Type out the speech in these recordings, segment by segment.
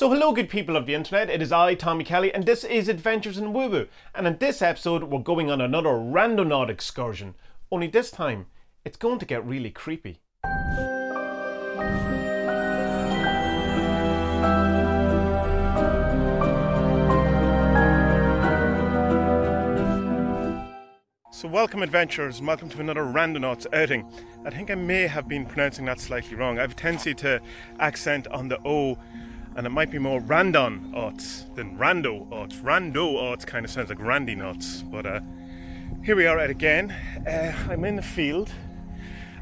So, hello, good people of the internet. It is I, Tommy Kelly, and this is Adventures in Woo Woo. And in this episode, we're going on another randonaut excursion. Only this time, it's going to get really creepy. So, welcome, adventurers, and welcome to another Randonauts outing. I think I may have been pronouncing that slightly wrong. I have a tendency to accent on the O, and it might be more Randon Aughts than Rando Aughts. Rando Aughts kind of sounds like Randy Nuts, but uh, here we are at again. Uh, I'm in the field,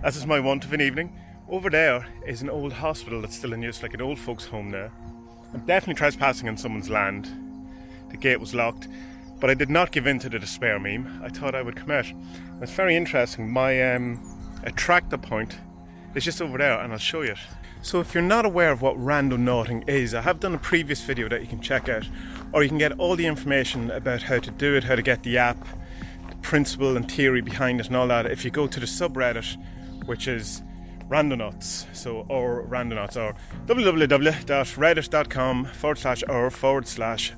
as is my wont of an evening. Over there is an old hospital that's still in use, like an old folks' home there. I'm definitely trespassing on someone's land. The gate was locked. But I did not give in to the despair meme. I thought I would come out. It's very interesting. My um, attractor point is just over there, and I'll show you it. So, if you're not aware of what randonauting is, I have done a previous video that you can check out, or you can get all the information about how to do it, how to get the app, the principle and theory behind it, and all that. If you go to the subreddit, which is randonauts, so or randonauts, or www.reddit.com forward slash or forward slash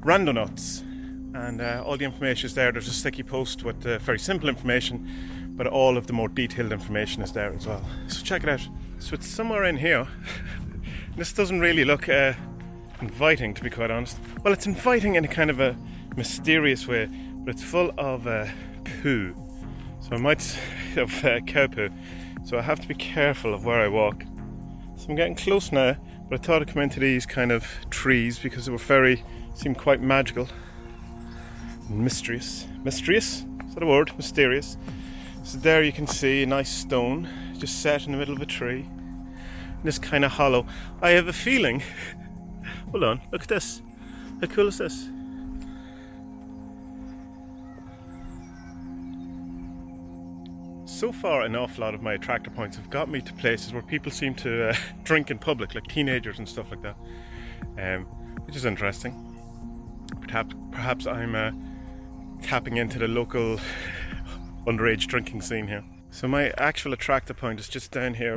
randonauts and uh, all the information is there. There's a sticky post with uh, very simple information, but all of the more detailed information is there as well. So check it out. So it's somewhere in here. this doesn't really look uh, inviting, to be quite honest. Well, it's inviting in a kind of a mysterious way, but it's full of uh, poo. So I might have uh, cow poo. So I have to be careful of where I walk. So I'm getting close now, but I thought I'd come into these kind of trees because they were very, seemed quite magical mysterious. Mysterious? Is that a word? Mysterious. So there you can see a nice stone just set in the middle of a tree. This kind of hollow. I have a feeling. Hold on, look at this. How cool is this? So far, an awful lot of my attractor points have got me to places where people seem to uh, drink in public, like teenagers and stuff like that, um, which is interesting. Perhaps, perhaps I'm uh, tapping into the local underage drinking scene here. So my actual attractor point is just down here.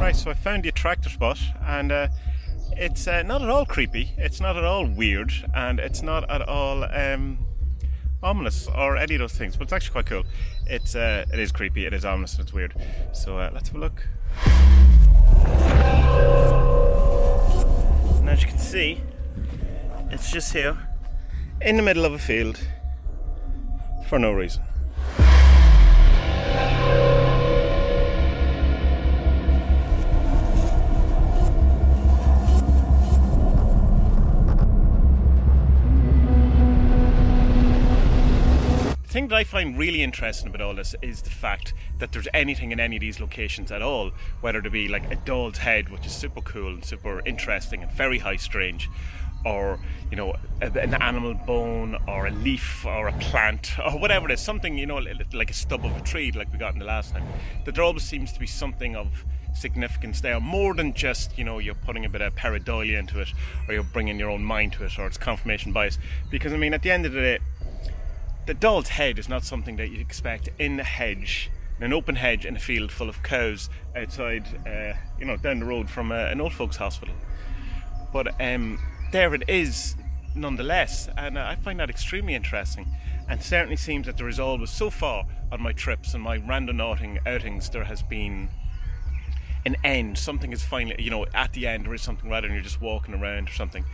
Right, so I found the attractor spot, and uh, it's uh, not at all creepy. It's not at all weird, and it's not at all um, ominous or any of those things. But it's actually quite cool. It's uh, it is creepy. It is ominous, and it's weird. So uh, let's have a look. And as you can see, it's just here in the middle of a field for no reason. The thing that I find really interesting about all this is the fact that there's anything in any of these locations at all, whether it be like a doll's head, which is super cool and super interesting and very high strange, or you know an animal bone or a leaf or a plant or whatever it is, something you know like a stub of a tree, like we got in the last time. That there always seems to be something of significance there, more than just you know you're putting a bit of pareidolia into it, or you're bringing your own mind to it, or it's confirmation bias. Because I mean, at the end of the day the doll's head is not something that you expect in a hedge, in an open hedge in a field full of cows outside, uh, you know, down the road from uh, an old folks' hospital. But um, there it is, nonetheless, and uh, I find that extremely interesting. And certainly seems that there is always, so far on my trips and my randonauting outings, there has been an end. Something is finally, you know, at the end there is something rather than you're just walking around or something.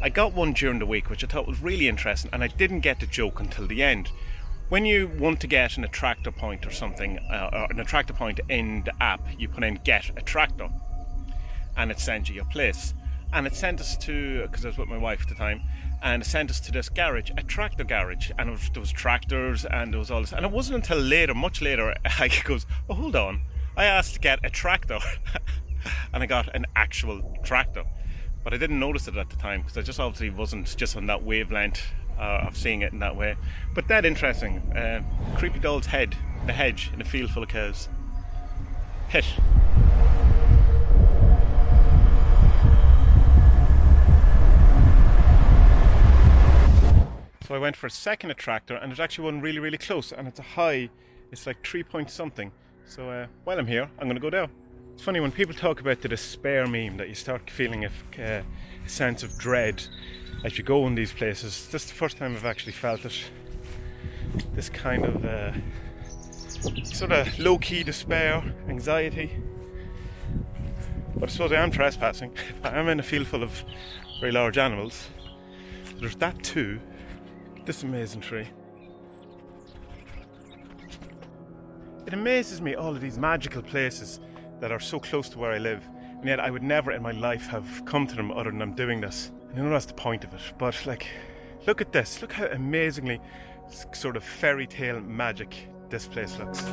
I got one during the week which I thought was really interesting, and I didn't get the joke until the end. When you want to get an attractor point or something, uh, or an attractor point in the app, you put in get attractor, and it sends you your place. And it sent us to because I was with my wife at the time, and it sent us to this garage, a tractor garage, and was, there was tractors and there was all this. And it wasn't until later, much later, I goes, "Oh, hold on." I asked to get a tractor, and I got an actual tractor. But I didn't notice it at the time because I just obviously wasn't just on that wavelength uh, of seeing it in that way. But that interesting. Uh, creepy doll's head, the hedge in a field full of cows. Hit. So I went for a second attractor, and there's actually one really, really close, and it's a high It's like three point something. So uh, while I'm here, I'm going to go down. It's funny when people talk about the despair meme that you start feeling a, uh, a sense of dread as you go in these places. This is the first time I've actually felt it. This kind of uh, sort of low key despair, anxiety. But I suppose I am trespassing. I am in a field full of very large animals. There's that too. This amazing tree. It amazes me all of these magical places that are so close to where I live, and yet I would never in my life have come to them other than I'm doing this. And I know that's the point of it, but like, look at this. Look how amazingly sort of fairy tale magic this place looks.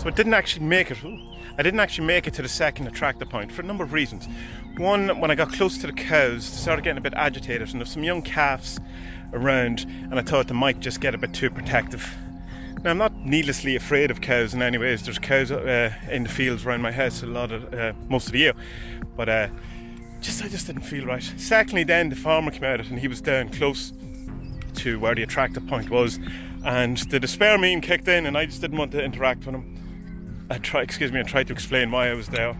So I didn't actually make it. I didn't actually make it to the second attractor point for a number of reasons. One, when I got close to the cows, they started getting a bit agitated, and there's some young calves around, and I thought they might just get a bit too protective. Now I'm not needlessly afraid of cows in any ways. There's cows uh, in the fields around my house a lot of uh, most of the year, but uh, just I just didn't feel right. Secondly, then the farmer came out and he was down close to where the attractor point was, and the despair meme kicked in, and I just didn't want to interact with him. I tried, excuse me, I tried to explain why I was there.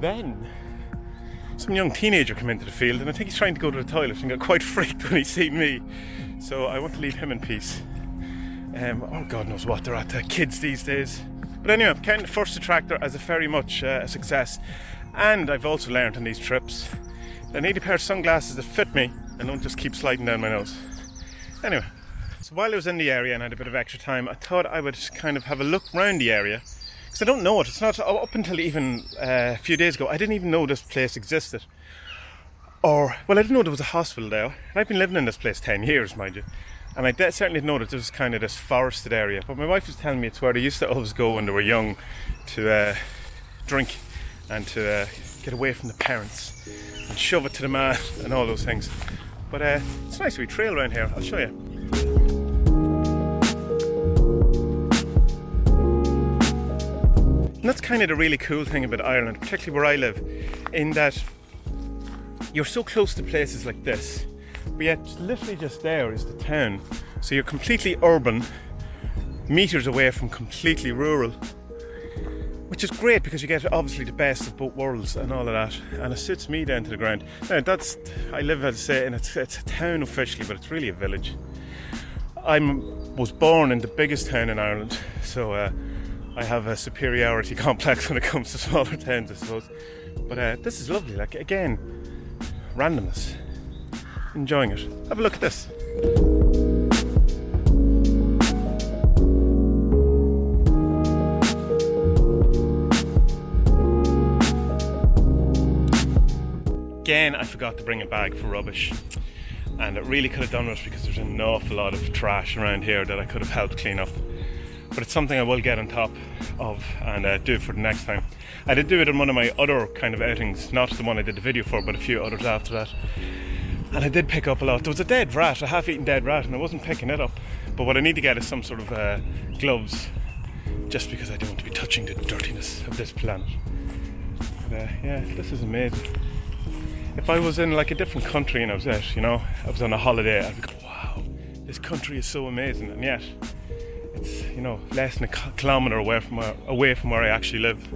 Then some young teenager came into the field, and I think he's trying to go to the toilet and got quite freaked when he seen me. So I want to leave him in peace. Um, oh, God knows what they're at, uh, kids these days. But anyway, I'm counting the first attractor as a very much uh, a success. And I've also learned on these trips that I need a pair of sunglasses that fit me and don't just keep sliding down my nose. Anyway, so while I was in the area and had a bit of extra time, I thought I would kind of have a look around the area because I don't know it. It's not up until even uh, a few days ago. I didn't even know this place existed. Or, well, I didn't know there was a hospital there. And I've been living in this place 10 years, mind you. And I de- certainly didn't know that there was kind of this forested area. But my wife was telling me it's where they used to always go when they were young to uh, drink and to uh, get away from the parents and shove it to the man and all those things. But uh, it's a nice wee trail around here. I'll show you. That's kind of the really cool thing about Ireland, particularly where I live, in that you're so close to places like this, but yet literally just there is the town. So you're completely urban, meters away from completely rural, which is great because you get obviously the best of both worlds and all of that, and it suits me down to the ground. Now that's I live as I say, and it's it's a town officially, but it's really a village. I was born in the biggest town in Ireland, so. Uh, I have a superiority complex when it comes to smaller towns, I suppose. But uh, this is lovely. Like again, randomness. Enjoying it. Have a look at this. Again, I forgot to bring a bag for rubbish. And it really could have done it because there's an awful lot of trash around here that I could have helped clean up but it's something I will get on top of and uh, do for the next time. I did do it in one of my other kind of outings, not the one I did the video for, but a few others after that. And I did pick up a lot. There was a dead rat, a half eaten dead rat, and I wasn't picking it up. But what I need to get is some sort of uh, gloves, just because I don't want to be touching the dirtiness of this planet. But, uh, yeah, this is amazing. If I was in like a different country and I was out, you know, I was on a holiday, I'd be go, wow, this country is so amazing. And yet, you know less than a kilometre away from where, away from where I actually live.